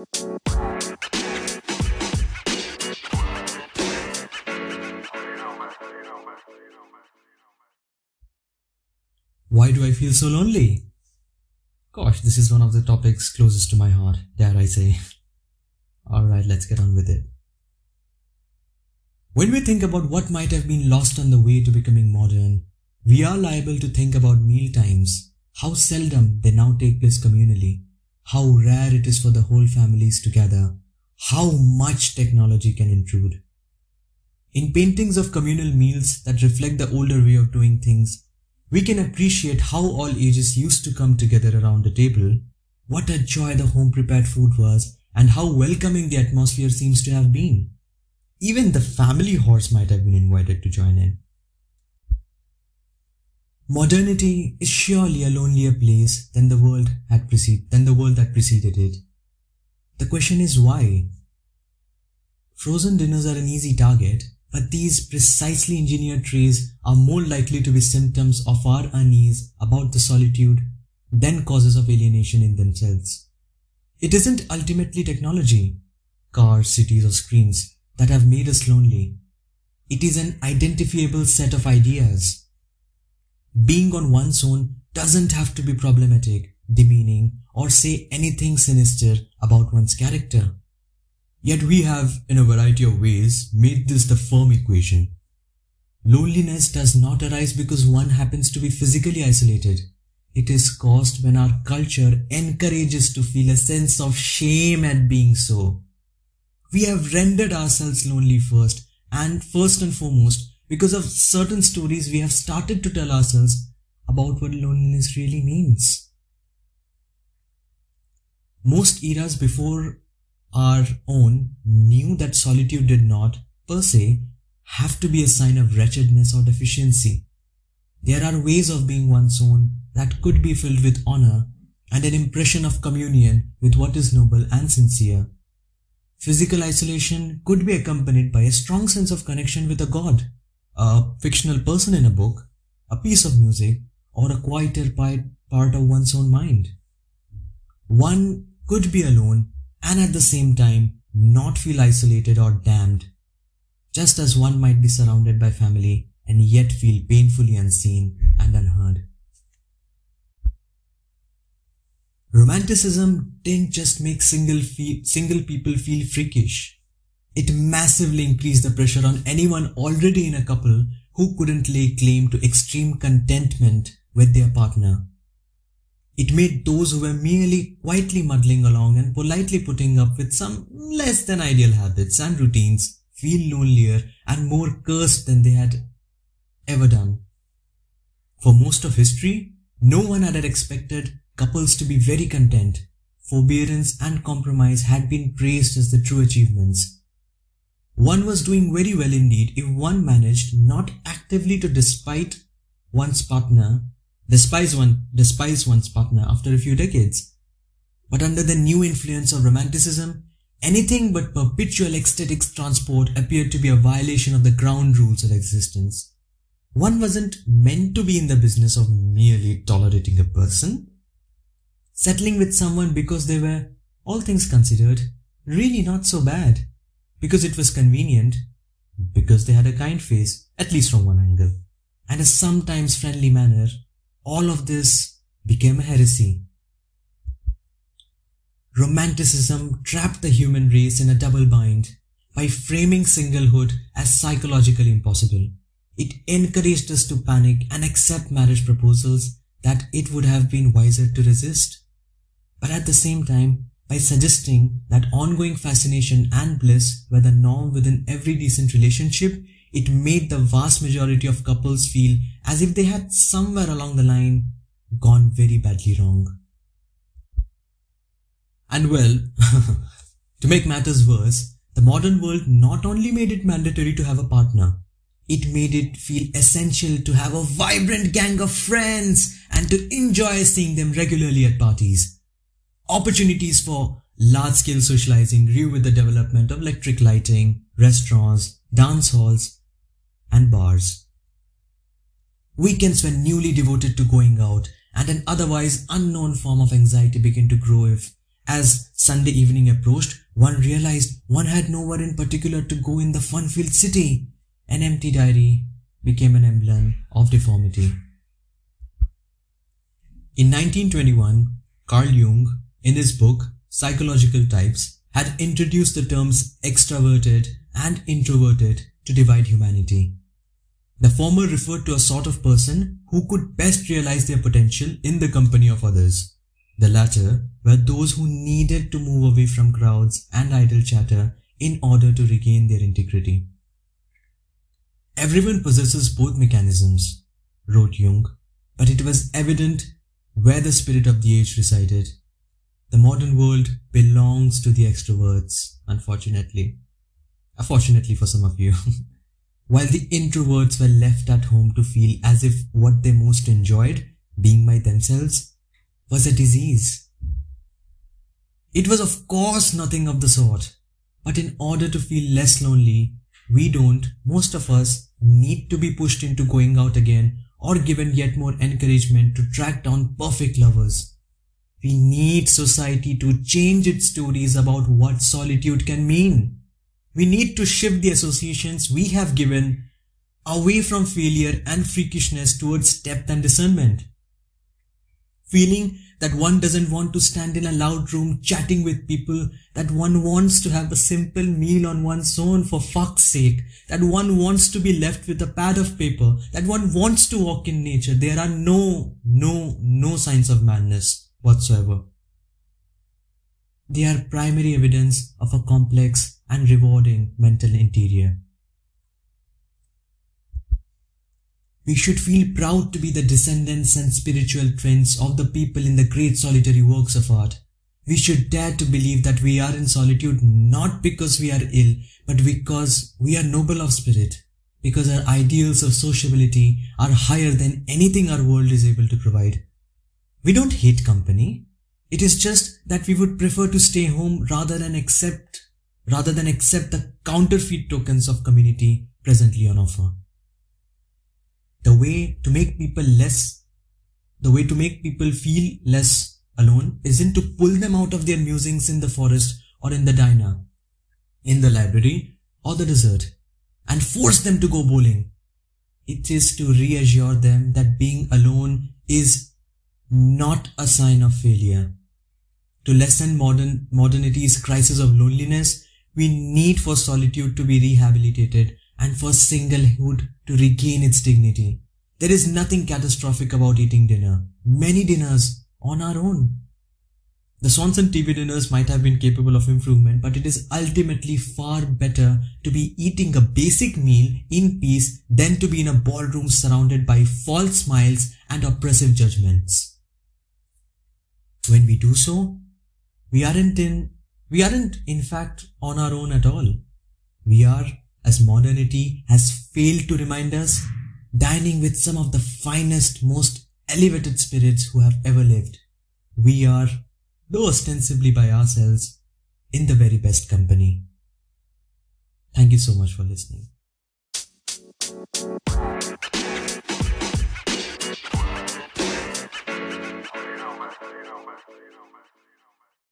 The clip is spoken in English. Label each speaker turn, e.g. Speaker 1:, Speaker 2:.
Speaker 1: Why do I feel so lonely? Gosh, this is one of the topics closest to my heart, dare I say. Alright, let's get on with it. When we think about what might have been lost on the way to becoming modern, we are liable to think about meal times, how seldom they now take place communally, how rare it is for the whole families to gather, how much technology can intrude. In paintings of communal meals that reflect the older way of doing things, we can appreciate how all ages used to come together around the table, what a joy the home prepared food was, and how welcoming the atmosphere seems to have been. Even the family horse might have been invited to join in. Modernity is surely a lonelier place than the world had preceded than the world that preceded it. The question is why? Frozen dinners are an easy target, but these precisely engineered trays are more likely to be symptoms of our unease about the solitude than causes of alienation in themselves. It isn't ultimately technology, cars, cities, or screens that have made us lonely. It is an identifiable set of ideas. Being on one's own doesn't have to be problematic, demeaning, or say anything sinister about one's character. Yet we have, in a variety of ways, made this the firm equation. Loneliness does not arise because one happens to be physically isolated. It is caused when our culture encourages to feel a sense of shame at being so. We have rendered ourselves lonely first, and first and foremost, because of certain stories we have started to tell ourselves about what loneliness really means. Most eras before our own knew that solitude did not, per se, have to be a sign of wretchedness or deficiency. There are ways of being one's own that could be filled with honor and an impression of communion with what is noble and sincere. Physical isolation could be accompanied by a strong sense of connection with a god, a fictional person in a book, a piece of music, or a quieter part of one's own mind. One could be alone and at the same time not feel isolated or damned, just as one might be surrounded by family and yet feel painfully unseen and unheard. Romanticism didn't just make single, feel, single people feel freakish. It massively increased the pressure on anyone already in a couple who couldn't lay claim to extreme contentment with their partner. It made those who were merely quietly muddling along and politely putting up with some less than ideal habits and routines feel lonelier and more cursed than they had ever done. For most of history, no one had expected couples to be very content. Forbearance and compromise had been praised as the true achievements. One was doing very well indeed if one managed not actively to despite one's partner despise one despise one's partner after a few decades. But under the new influence of romanticism, anything but perpetual ecstatic transport appeared to be a violation of the ground rules of existence. One wasn't meant to be in the business of merely tolerating a person. Settling with someone because they were, all things considered, really not so bad. Because it was convenient. Because they had a kind face, at least from one angle. And a sometimes friendly manner all of this became a heresy. Romanticism trapped the human race in a double bind by framing singlehood as psychologically impossible. It encouraged us to panic and accept marriage proposals that it would have been wiser to resist. But at the same time, by suggesting that ongoing fascination and bliss were the norm within every decent relationship, it made the vast majority of couples feel as if they had somewhere along the line gone very badly wrong. And well, to make matters worse, the modern world not only made it mandatory to have a partner, it made it feel essential to have a vibrant gang of friends and to enjoy seeing them regularly at parties. Opportunities for large scale socializing grew with the development of electric lighting, restaurants, dance halls, and bars. Weekends were newly devoted to going out, and an otherwise unknown form of anxiety began to grow if, As Sunday evening approached, one realized one had nowhere in particular to go in the fun-filled city. An empty diary became an emblem of deformity. In 1921, Carl Jung, in his book Psychological Types, had introduced the terms extroverted and introverted to divide humanity. The former referred to a sort of person who could best realize their potential in the company of others. The latter were those who needed to move away from crowds and idle chatter in order to regain their integrity. Everyone possesses both mechanisms, wrote Jung, but it was evident where the spirit of the age resided. The modern world belongs to the extroverts, unfortunately. Uh, fortunately for some of you. While the introverts were left at home to feel as if what they most enjoyed, being by themselves, was a disease. It was of course nothing of the sort, but in order to feel less lonely, we don't, most of us, need to be pushed into going out again or given yet more encouragement to track down perfect lovers. We need society to change its stories about what solitude can mean. We need to shift the associations we have given away from failure and freakishness towards depth and discernment. Feeling that one doesn't want to stand in a loud room chatting with people, that one wants to have a simple meal on one's own for fuck's sake, that one wants to be left with a pad of paper, that one wants to walk in nature. There are no, no, no signs of madness whatsoever. They are primary evidence of a complex and rewarding mental interior. We should feel proud to be the descendants and spiritual twins of the people in the great solitary works of art. We should dare to believe that we are in solitude not because we are ill, but because we are noble of spirit, because our ideals of sociability are higher than anything our world is able to provide. We don't hate company. It is just that we would prefer to stay home rather than accept rather than accept the counterfeit tokens of community presently on offer the way to make people less, the way to make people feel less alone isn't to pull them out of their musings in the forest or in the diner, in the library or the desert and force them to go bowling. It is to reassure them that being alone is not a sign of failure. To lessen modern modernity's crisis of loneliness, we need for solitude to be rehabilitated and for singlehood to regain its dignity. There is nothing catastrophic about eating dinner. Many dinners on our own. The Swanson TV dinners might have been capable of improvement, but it is ultimately far better to be eating a basic meal in peace than to be in a ballroom surrounded by false smiles and oppressive judgments. When we do so, we aren't in, we aren't in fact on our own at all. We are as modernity has failed to remind us, dining with some of the finest, most elevated spirits who have ever lived. We are, though ostensibly by ourselves, in the very best company. Thank you so much for listening.